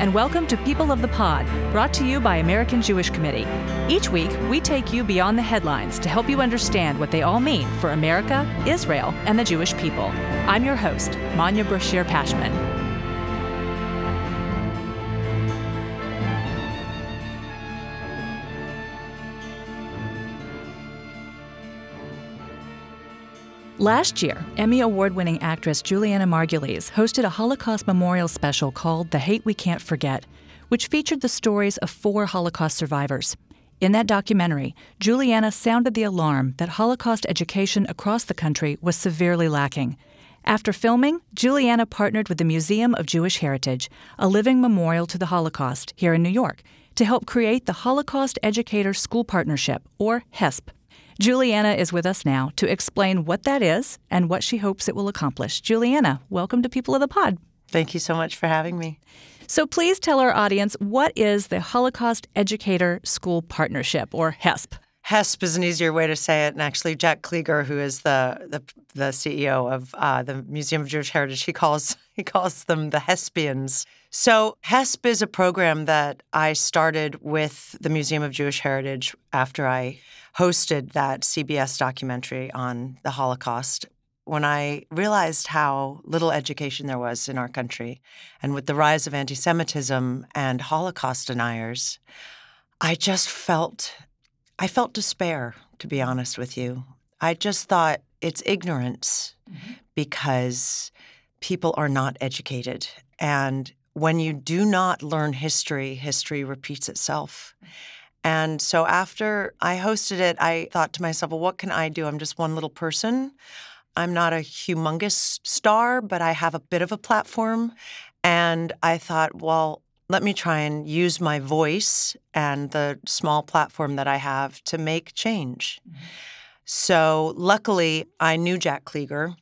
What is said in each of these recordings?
And welcome to People of the Pod, brought to you by American Jewish Committee. Each week, we take you beyond the headlines to help you understand what they all mean for America, Israel, and the Jewish people. I'm your host, Manya Brachear Pashman. Last year, Emmy Award winning actress Julianna Margulies hosted a Holocaust memorial special called The Hate We Can't Forget, which featured the stories of four Holocaust survivors. In that documentary, Julianna sounded the alarm that Holocaust education across the country was severely lacking. After filming, Julianna partnered with the Museum of Jewish Heritage, a living memorial to the Holocaust here in New York, to help create the Holocaust Educator School Partnership, or HESP. Julianna is with us now to explain what that is and what she hopes it will accomplish. Julianna, welcome to People of the Pod. Thank you so much for having me. So please tell our audience what is the Holocaust Educator School Partnership, or HESP? HESP is an easier way to say it, and actually, Jack Kliger, who is the the, the CEO of uh, the Museum of Jewish Heritage, he calls he calls them the Hespians. So HESP is a program that I started with the Museum of Jewish Heritage after I hosted that CBS documentary on the Holocaust when I realized how little education there was in our country. And with the rise of anti Semitism and Holocaust deniers, I just felt, I felt despair, to be honest with you. I just thought it's ignorance mm-hmm. because people are not educated. And when you do not learn history, history repeats itself. And so after I hosted it, I thought to myself, well, what can I do? I'm just one little person. I'm not a humongous star, but I have a bit of a platform. And I thought, well, let me try and use my voice and the small platform that I have to make change. Mm-hmm. So luckily, I knew Jack Kliger.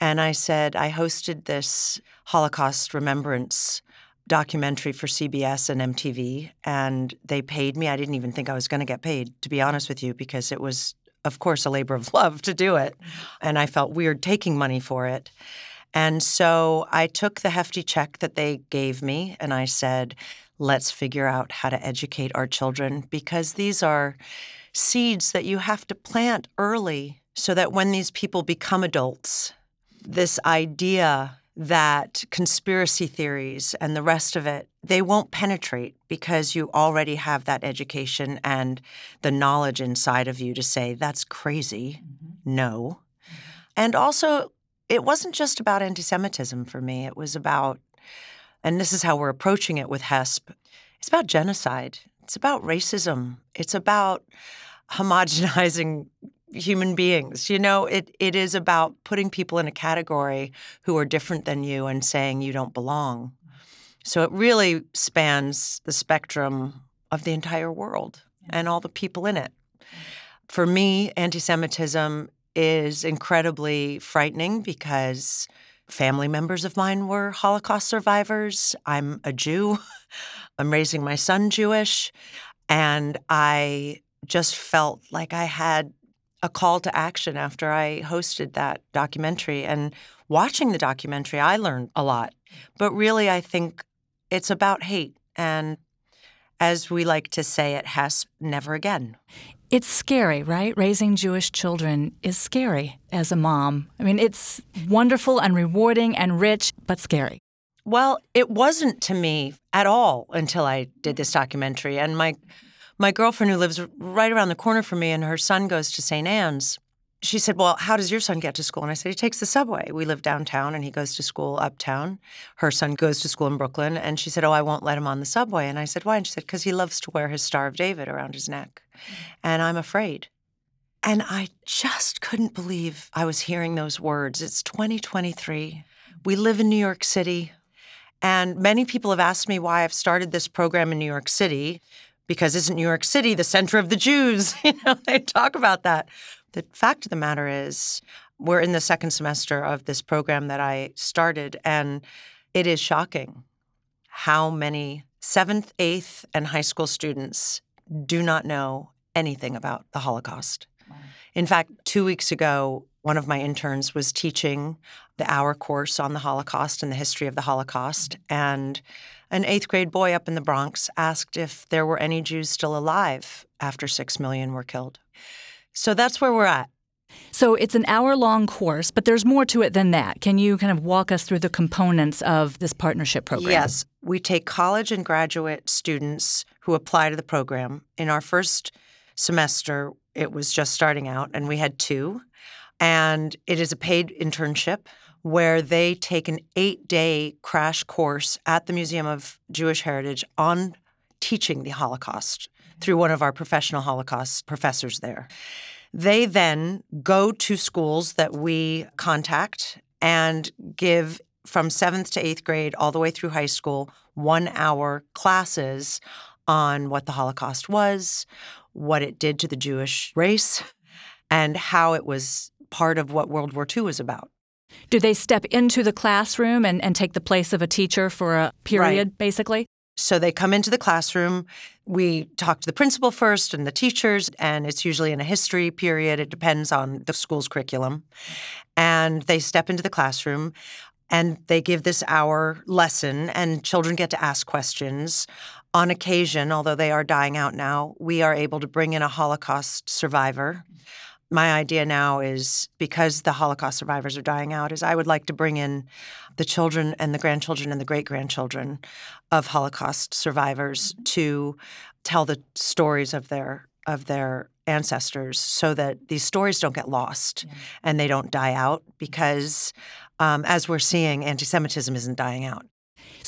And I said, I hosted this Holocaust remembrance documentary for CBS and MTV, and they paid me. I didn't even think I was going to get paid, to be honest with you, because it was, of course, a labor of love to do it. And I felt weird taking money for it. And so I took the hefty check that they gave me and I said, let's figure out how to educate our children because these are seeds that you have to plant early so that when these people become adults, this idea that conspiracy theories and the rest of it they won't penetrate because you already have that education and the knowledge inside of you to say that's crazy. Mm-hmm. no. And also it wasn't just about anti-semitism for me it was about and this is how we're approaching it with hesp it's about genocide it's about racism it's about homogenizing human beings. You know, it it is about putting people in a category who are different than you and saying you don't belong. So it really spans the spectrum of the entire world and all the people in it. For me, anti-Semitism is incredibly frightening because family members of mine were Holocaust survivors. I'm a Jew. I'm raising my son Jewish. And I just felt like I had a call to action after I hosted that documentary. And watching the documentary, I learned a lot. But really, I think it's about hate. And as we like to say at HESP, never again. It's scary, right? Raising Jewish children is scary as a mom. I mean, it's wonderful and rewarding and rich, but scary. Well, it wasn't to me at all until I did this documentary. And my my girlfriend who lives right around the corner from me and her son goes to St. Ann's, she said, Well, how does your son get to school? And I said, He takes the subway. We live downtown and he goes to school uptown. Her son goes to school in Brooklyn. And she said, Oh, I won't let him on the subway. And I said, Why? And she said, Because he loves to wear his Star of David around his neck. Mm. And I'm afraid. And I just couldn't believe I was hearing those words. It's 2023. We live in New York City. And many people have asked me why I've started this program in New York City because isn't New York City the center of the Jews? you know, they talk about that. The fact of the matter is, we're in the second semester of this program that I started, and it is shocking how many seventh, eighth, and high school students do not know anything about the Holocaust. Wow. In fact, two weeks ago, one of my interns was teaching the hour course on the Holocaust and the history of the Holocaust. Mm-hmm. And an eighth grade boy up in the Bronx asked if there were any Jews still alive after six million were killed. So that's where we're at. So it's an hour long course, but there's more to it than that. Can you kind of walk us through the components of this partnership program? Yes. We take college and graduate students who apply to the program. In our first semester, it was just starting out, and we had two. And it is a paid internship where they take an eight day crash course at the Museum of Jewish Heritage on teaching the Holocaust through one of our professional Holocaust professors there. They then go to schools that we contact and give from seventh to eighth grade all the way through high school one hour classes on what the Holocaust was, what it did to the Jewish race, and how it was part of what World War II was about. Do they step into the classroom and, and take the place of a teacher for a period, right. basically? So they come into the classroom. We talk to the principal first and the teachers, and it's usually in a history period. It depends on the school's curriculum. And they step into the classroom and they give this hour lesson, and children get to ask questions. On occasion, although they are dying out now, we are able to bring in a Holocaust survivor my idea now is because the Holocaust survivors are dying out, is I would like to bring in the children and the grandchildren and the great grandchildren of Holocaust survivors to tell the stories of their of their ancestors so that these stories don't get lost yeah. and they don't die out because um, as we're seeing anti-semitism isn't dying out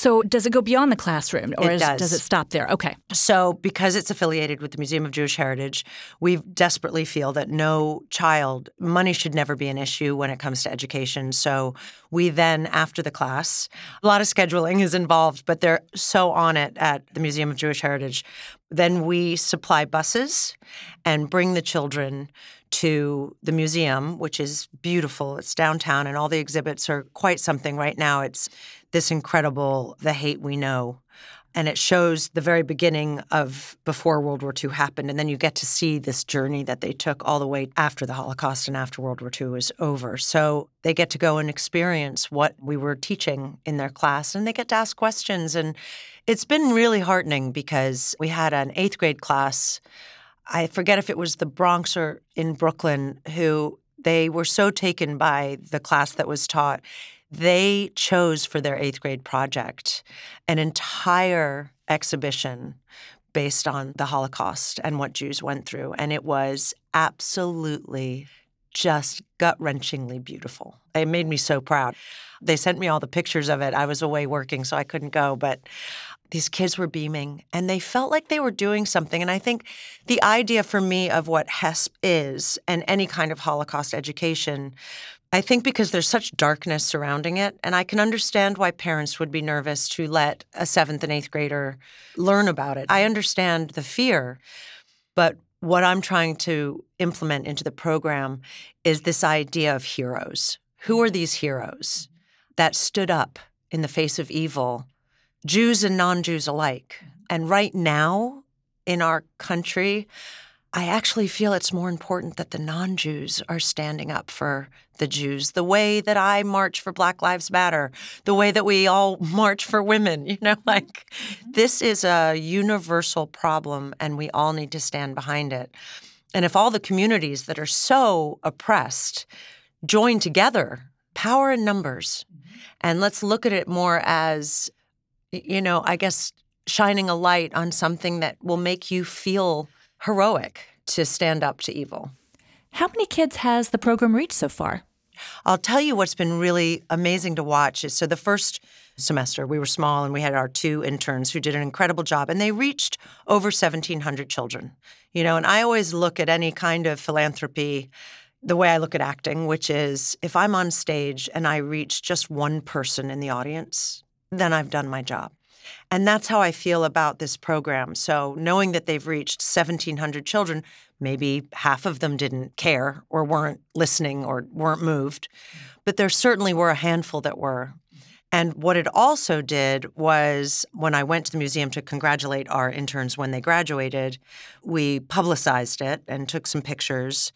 so does it go beyond the classroom or it is, does. does it stop there? Okay. So because it's affiliated with the Museum of Jewish Heritage, we desperately feel that no child, money should never be an issue when it comes to education. So we then, after the class, a lot of scheduling is involved, but they're so on it at the Museum of Jewish Heritage. Then we supply buses and bring the children to the museum, which is beautiful. It's downtown, and all the exhibits are quite something. Right now, it's this incredible The Hate We Know. And it shows the very beginning of before World War II happened. And then you get to see this journey that they took all the way after the Holocaust and after World War II was over. So they get to go and experience what we were teaching in their class and they get to ask questions. And it's been really heartening because we had an eighth grade class I forget if it was the Bronx or in Brooklyn who they were so taken by the class that was taught. They chose for their eighth grade project an entire exhibition based on the Holocaust and what Jews went through. And it was absolutely just gut wrenchingly beautiful. It made me so proud. They sent me all the pictures of it. I was away working, so I couldn't go. But these kids were beaming and they felt like they were doing something. And I think the idea for me of what HESP is and any kind of Holocaust education, I think because there's such darkness surrounding it, and I can understand why parents would be nervous to let a seventh and eighth grader learn about it. I understand the fear, but what I'm trying to implement into the program is this idea of heroes. Who are these heroes that stood up in the face of evil Jews and non Jews alike. And right now in our country, I actually feel it's more important that the non Jews are standing up for the Jews, the way that I march for Black Lives Matter, the way that we all march for women. You know, like mm-hmm. this is a universal problem and we all need to stand behind it. And if all the communities that are so oppressed join together, power in numbers, mm-hmm. and let's look at it more as you know, I guess shining a light on something that will make you feel heroic to stand up to evil. How many kids has the program reached so far? I'll tell you what's been really amazing to watch is so the first semester we were small and we had our two interns who did an incredible job and they reached over 1700 children. You know, and I always look at any kind of philanthropy the way I look at acting, which is if I'm on stage and I reach just one person in the audience, then I've done my job. And that's how I feel about this program. So, knowing that they've reached 1,700 children, maybe half of them didn't care or weren't listening or weren't moved, but there certainly were a handful that were. And what it also did was when I went to the museum to congratulate our interns when they graduated, we publicized it and took some pictures.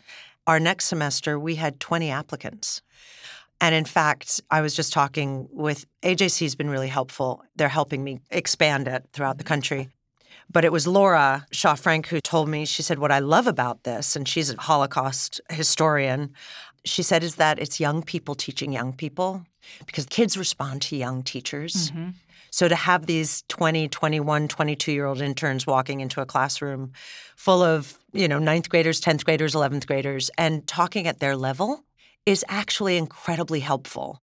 Our next semester, we had 20 applicants. And in fact, I was just talking with AJC has been really helpful. They're helping me expand it throughout the country. But it was Laura Shaw Frank who told me, she said, What I love about this, and she's a Holocaust historian, she said, is that it's young people teaching young people because kids respond to young teachers. Mm-hmm. So to have these 20, 21, 22 year old interns walking into a classroom full of, you know, ninth graders, 10th graders, 11th graders, and talking at their level is actually incredibly helpful.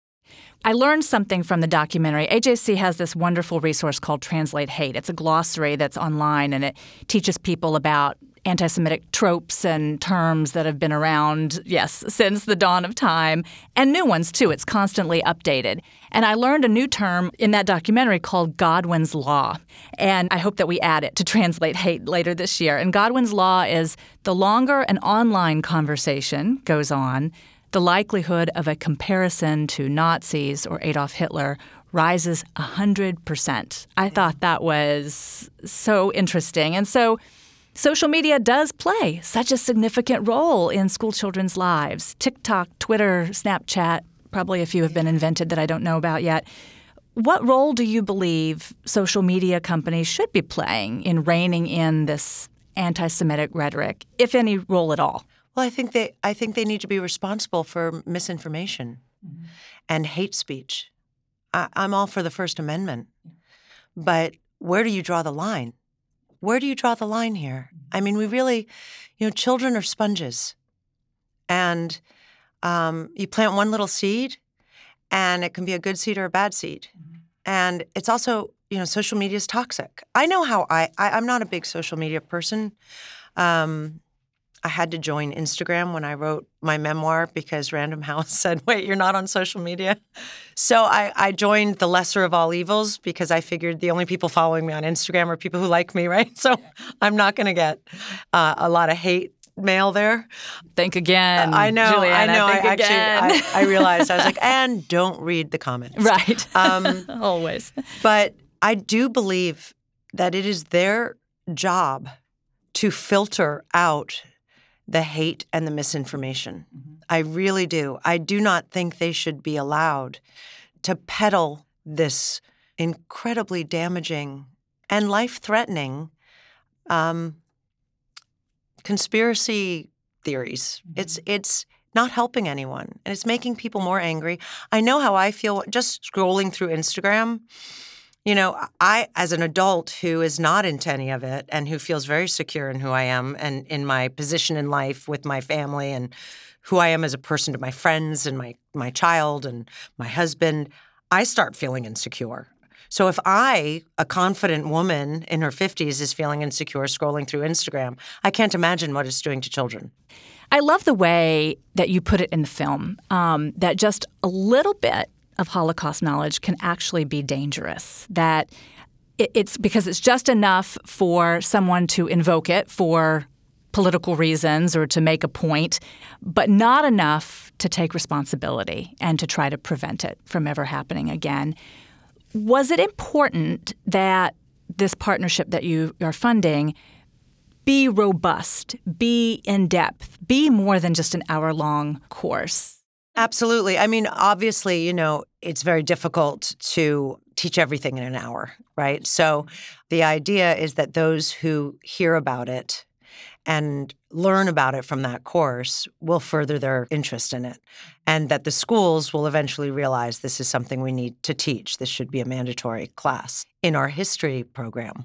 I learned something from the documentary. AJC has this wonderful resource called Translate Hate. It's a glossary that's online and it teaches people about anti Semitic tropes and terms that have been around, yes, since the dawn of time, and new ones too. It's constantly updated. And I learned a new term in that documentary called Godwin's Law. And I hope that we add it to translate hate later this year. And Godwin's Law is the longer an online conversation goes on, the likelihood of a comparison to Nazis or Adolf Hitler rises 100%. I thought that was so interesting. And so social media does play such a significant role in school children's lives. TikTok, Twitter, Snapchat, probably a few have been invented that I don't know about yet. What role do you believe social media companies should be playing in reining in this anti Semitic rhetoric, if any role at all? Well, I think they I think they need to be responsible for misinformation mm-hmm. and hate speech. I, I'm all for the First Amendment, but where do you draw the line? Where do you draw the line here? Mm-hmm. I mean, we really, you know, children are sponges, and um, you plant one little seed, and it can be a good seed or a bad seed, mm-hmm. and it's also you know social media is toxic. I know how I, I am not a big social media person. Um, I had to join Instagram when I wrote my memoir because Random House said, wait, you're not on social media? So I, I, joined the lesser of all evils because I figured the only people following me on Instagram are people who like me, right? So I'm not going to get uh, a lot of hate mail there. Think again. Uh, I know. Julianna, I know. I actually I, I, realized I was like, and don't read the comments. Right. Um, Always. But I do believe that it is their job to filter out the hate and the misinformation. Mm-hmm. I really do. I do not think they should be allowed to peddle this incredibly damaging and life threatening um, conspiracy theories. Mm-hmm. It's it's not helping anyone and it's making people more angry. I know how I feel just scrolling through Instagram you know, I, as an adult who is not into any of it and who feels very secure in who I am and in my position in life with my family and who I am as a person to my friends and my my child and my husband, I start feeling insecure. So if I, a confident woman in her 50s, is feeling insecure scrolling through Instagram, I can't imagine what it's doing to children. I love the way that you put it in the film. Um, that just a little bit of Holocaust knowledge can actually be dangerous. That it's because it's just enough for someone to invoke it for political reasons or to make a point, but not enough to take responsibility and to try to prevent it from ever happening again. Was it important that this partnership that you are funding be robust, be in depth, be more than just an hour long course? Absolutely. I mean, obviously, you know, it's very difficult to teach everything in an hour, right? So the idea is that those who hear about it and learn about it from that course will further their interest in it. And that the schools will eventually realize this is something we need to teach. This should be a mandatory class in our history program.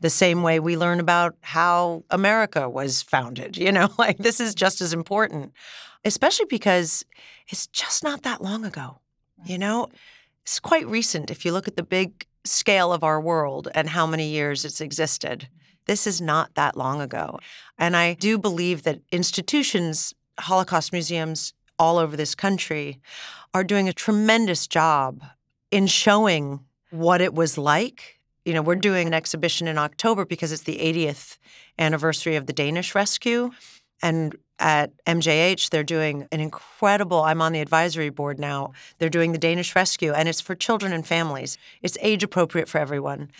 The same way we learn about how America was founded, you know, like this is just as important especially because it's just not that long ago. You know, it's quite recent if you look at the big scale of our world and how many years it's existed. Mm-hmm. This is not that long ago. And I do believe that institutions, Holocaust museums all over this country, are doing a tremendous job in showing what it was like. You know, we're doing an exhibition in October because it's the 80th anniversary of the Danish rescue. And at MJH, they're doing an incredible. I'm on the advisory board now. They're doing the Danish Rescue, and it's for children and families. It's age appropriate for everyone.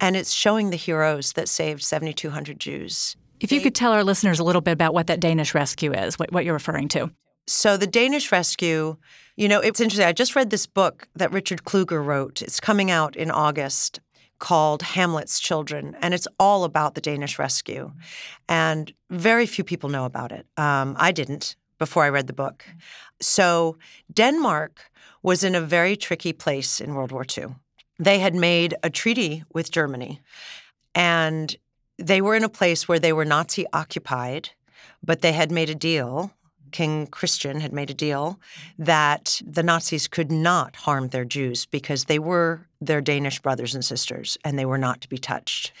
And it's showing the heroes that saved 7,200 Jews. If you could tell our listeners a little bit about what that Danish Rescue is, what, what you're referring to. So the Danish rescue, you know, it's interesting. I just read this book that Richard Kluger wrote. It's coming out in August called Hamlet's Children, and it's all about the Danish rescue. Mm-hmm. And very few people know about it. Um, I didn't before I read the book. Mm-hmm. So Denmark was in a very tricky place in World War II. They had made a treaty with Germany, and they were in a place where they were Nazi occupied, but they had made a deal King Christian had made a deal mm-hmm. that the Nazis could not harm their Jews because they were their Danish brothers and sisters and they were not to be touched.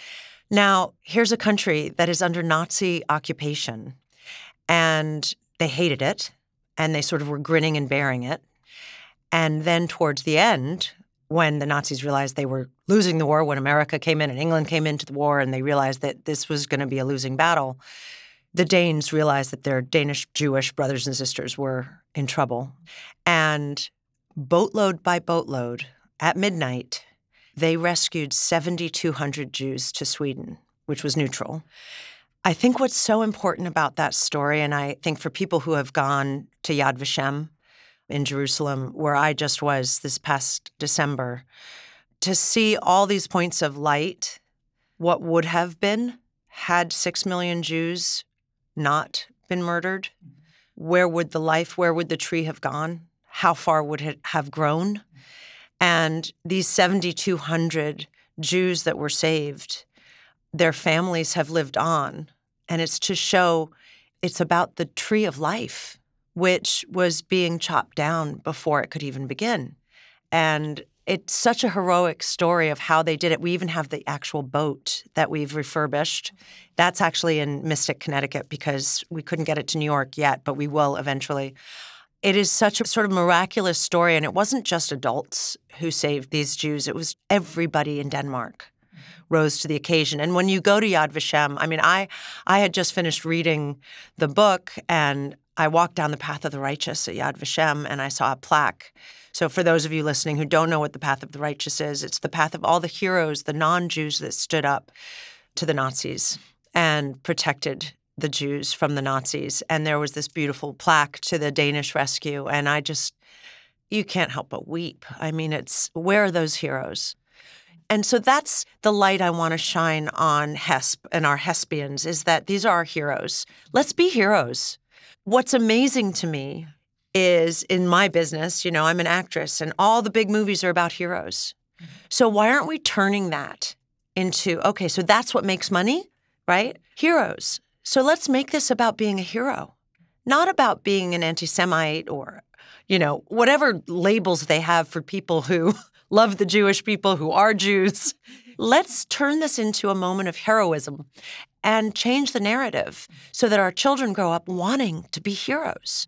Now, here's a country that is under Nazi occupation and they hated it and they sort of were grinning and bearing it. And then towards the end, when the Nazis realized they were losing the war, when America came in and England came into the war, and they realized that this was going to be a losing battle, the Danes realized that their Danish Jewish brothers and sisters were in trouble. And boatload by boatload, at midnight, they rescued 7,200 Jews to Sweden, which was neutral. I think what's so important about that story, and I think for people who have gone to Yad Vashem in Jerusalem, where I just was this past December, to see all these points of light, what would have been had six million Jews not been murdered? Mm-hmm. Where would the life, where would the tree have gone? How far would it have grown? And these 7,200 Jews that were saved, their families have lived on. And it's to show it's about the tree of life, which was being chopped down before it could even begin. And it's such a heroic story of how they did it. We even have the actual boat that we've refurbished. That's actually in Mystic, Connecticut, because we couldn't get it to New York yet, but we will eventually. It is such a sort of miraculous story. And it wasn't just adults who saved these Jews, it was everybody in Denmark rose to the occasion. And when you go to Yad Vashem, I mean, I I had just finished reading the book and I walked down the path of the righteous at Yad Vashem and I saw a plaque so, for those of you listening who don't know what the path of the righteous is, it's the path of all the heroes, the non Jews that stood up to the Nazis and protected the Jews from the Nazis. And there was this beautiful plaque to the Danish rescue. And I just, you can't help but weep. I mean, it's where are those heroes? And so that's the light I want to shine on HESP and our Hespians is that these are our heroes. Let's be heroes. What's amazing to me is in my business, you know, I'm an actress and all the big movies are about heroes. Mm-hmm. So why aren't we turning that into, okay, so that's what makes money, right? Heroes. So let's make this about being a hero, not about being an anti Semite or, you know, whatever labels they have for people who love the Jewish people who are Jews. Let's turn this into a moment of heroism and change the narrative so that our children grow up wanting to be heroes.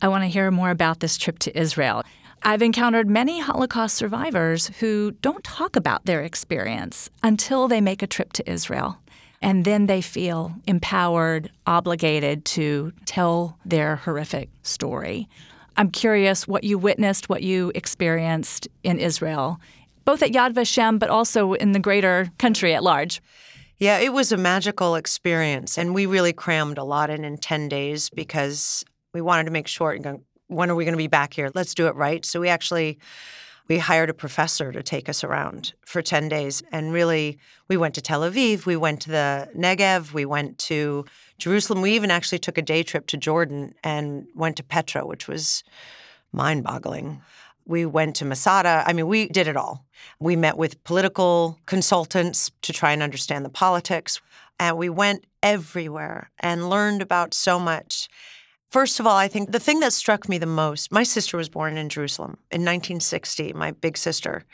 I want to hear more about this trip to Israel. I've encountered many Holocaust survivors who don't talk about their experience until they make a trip to Israel. And then they feel empowered, obligated to tell their horrific story. I'm curious what you witnessed, what you experienced in Israel, both at Yad Vashem, but also in the greater country at large. Yeah, it was a magical experience. And we really crammed a lot in in 10 days because we wanted to make sure when are we going to be back here let's do it right so we actually we hired a professor to take us around for 10 days and really we went to tel aviv we went to the negev we went to jerusalem. We even actually took a day trip to jordan and went to petra which was mind-boggling. We went to masada. I mean we did it all. We met with political consultants to try and understand the politics and we went everywhere and learned about so much First of all, I think the thing that struck me the most, my sister was born in Jerusalem in 1960, my big sister.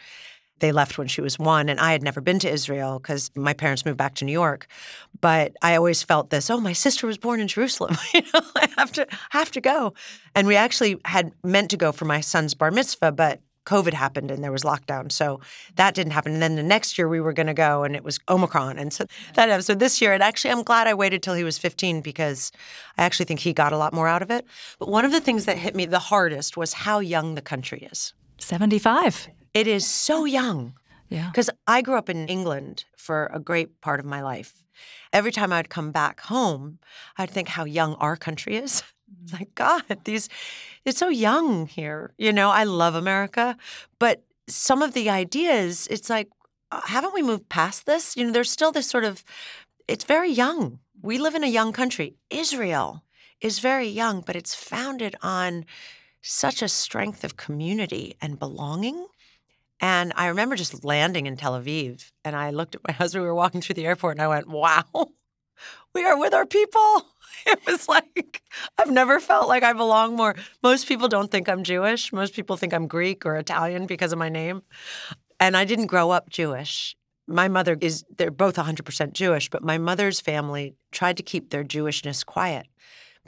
They left when she was one, and I had never been to Israel because my parents moved back to New York. But I always felt this: oh, my sister was born in Jerusalem. you know, I have to have to go. And we actually had meant to go for my son's bar mitzvah, but COVID happened and there was lockdown. So that didn't happen. And then the next year we were going to go and it was Omicron. And so that so this year, and actually I'm glad I waited till he was 15 because I actually think he got a lot more out of it. But one of the things that hit me the hardest was how young the country is. 75. It is so young. Yeah. Because I grew up in England for a great part of my life. Every time I'd come back home, I'd think how young our country is. It's mm. like, God, these, it's so young here. You know, I love America, but some of the ideas, it's like, uh, haven't we moved past this? You know, there's still this sort of, it's very young. We live in a young country. Israel is very young, but it's founded on such a strength of community and belonging. And I remember just landing in Tel Aviv and I looked at my husband. We were walking through the airport and I went, wow, we are with our people. It was like, I've never felt like I belong more. Most people don't think I'm Jewish. Most people think I'm Greek or Italian because of my name. And I didn't grow up Jewish. My mother is, they're both 100% Jewish, but my mother's family tried to keep their Jewishness quiet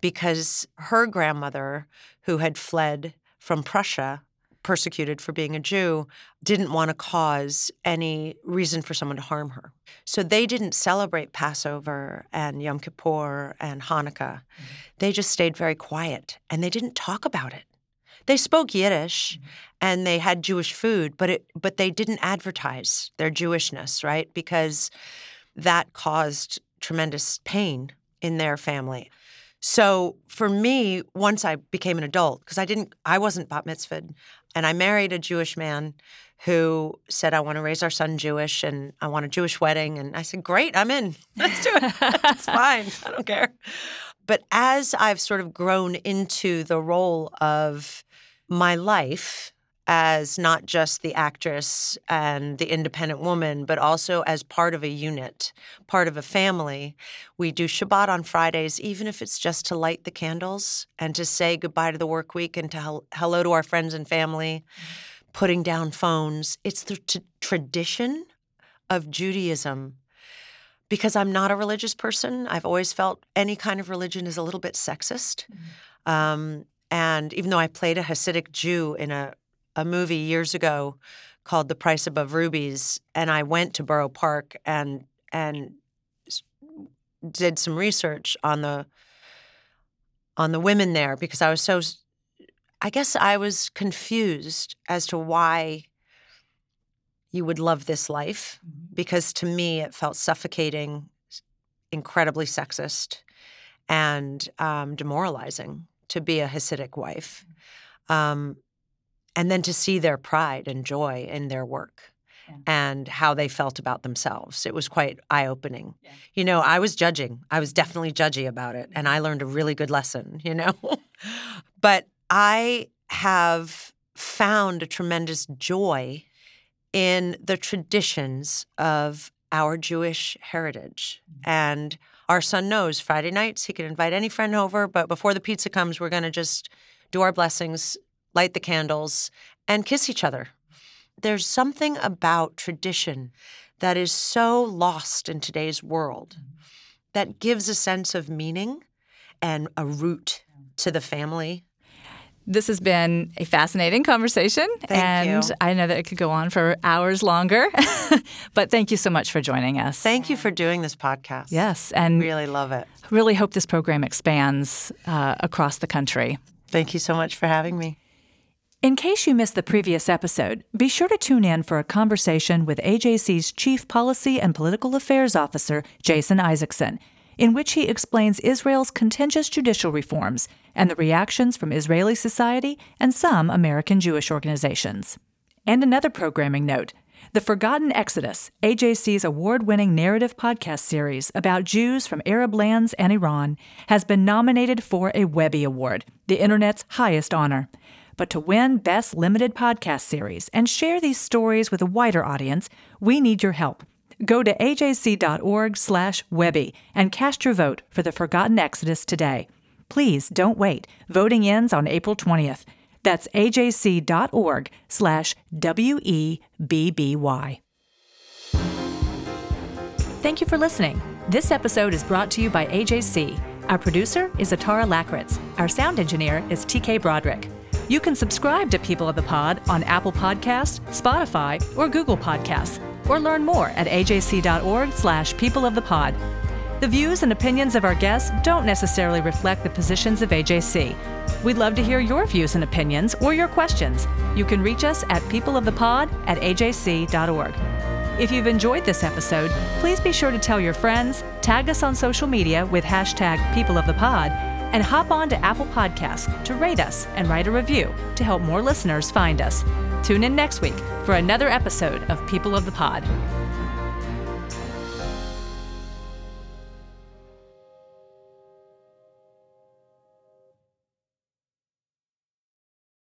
because her grandmother, who had fled from Prussia persecuted for being a Jew, didn't want to cause any reason for someone to harm her. So they didn't celebrate Passover and Yom Kippur and Hanukkah. Mm-hmm. They just stayed very quiet and they didn't talk about it. They spoke Yiddish mm-hmm. and they had Jewish food, but it but they didn't advertise their Jewishness, right? Because that caused tremendous pain in their family. So for me, once I became an adult, because I didn't, I wasn't bat mitzvahed, and I married a Jewish man who said, I want to raise our son Jewish and I want a Jewish wedding. And I said, Great, I'm in. Let's do it. it's fine. I don't care. But as I've sort of grown into the role of my life, as not just the actress and the independent woman, but also as part of a unit, part of a family. We do Shabbat on Fridays, even if it's just to light the candles and to say goodbye to the work week and to hello to our friends and family, putting down phones. It's the t- tradition of Judaism. Because I'm not a religious person, I've always felt any kind of religion is a little bit sexist. Mm-hmm. Um, and even though I played a Hasidic Jew in a a movie years ago called The Price Above Rubies, and I went to Borough Park and and did some research on the on the women there because I was so I guess I was confused as to why you would love this life mm-hmm. because to me it felt suffocating, incredibly sexist, and um, demoralizing to be a Hasidic wife. Mm. Um, and then to see their pride and joy in their work yeah. and how they felt about themselves. It was quite eye opening. Yeah. You know, I was judging, I was definitely judgy about it, and I learned a really good lesson, you know? but I have found a tremendous joy in the traditions of our Jewish heritage. Mm-hmm. And our son knows Friday nights he can invite any friend over, but before the pizza comes, we're going to just do our blessings light the candles, and kiss each other. There's something about tradition that is so lost in today's world that gives a sense of meaning and a root to the family. This has been a fascinating conversation. Thank and you. I know that it could go on for hours longer. but thank you so much for joining us. Thank you for doing this podcast. Yes. And really love it. Really hope this program expands uh, across the country. Thank you so much for having me. In case you missed the previous episode, be sure to tune in for a conversation with AJC's Chief Policy and Political Affairs Officer, Jason Isaacson, in which he explains Israel's contentious judicial reforms and the reactions from Israeli society and some American Jewish organizations. And another programming note The Forgotten Exodus, AJC's award winning narrative podcast series about Jews from Arab lands and Iran, has been nominated for a Webby Award, the Internet's highest honor. But to win Best Limited Podcast Series and share these stories with a wider audience, we need your help. Go to ajc.org slash Webby and cast your vote for the Forgotten Exodus today. Please don't wait. Voting ends on April 20th. That's ajc.org slash W-E-B-B-Y. Thank you for listening. This episode is brought to you by AJC. Our producer is Atara Lakritz. Our sound engineer is TK Broderick. You can subscribe to People of the Pod on Apple Podcasts, Spotify, or Google Podcasts, or learn more at ajc.org slash people of the pod. The views and opinions of our guests don't necessarily reflect the positions of AJC. We'd love to hear your views and opinions or your questions. You can reach us at peopleofthepod at ajc.org. If you've enjoyed this episode, please be sure to tell your friends, tag us on social media with hashtag peopleofthepod, And hop on to Apple Podcasts to rate us and write a review to help more listeners find us. Tune in next week for another episode of People of the Pod.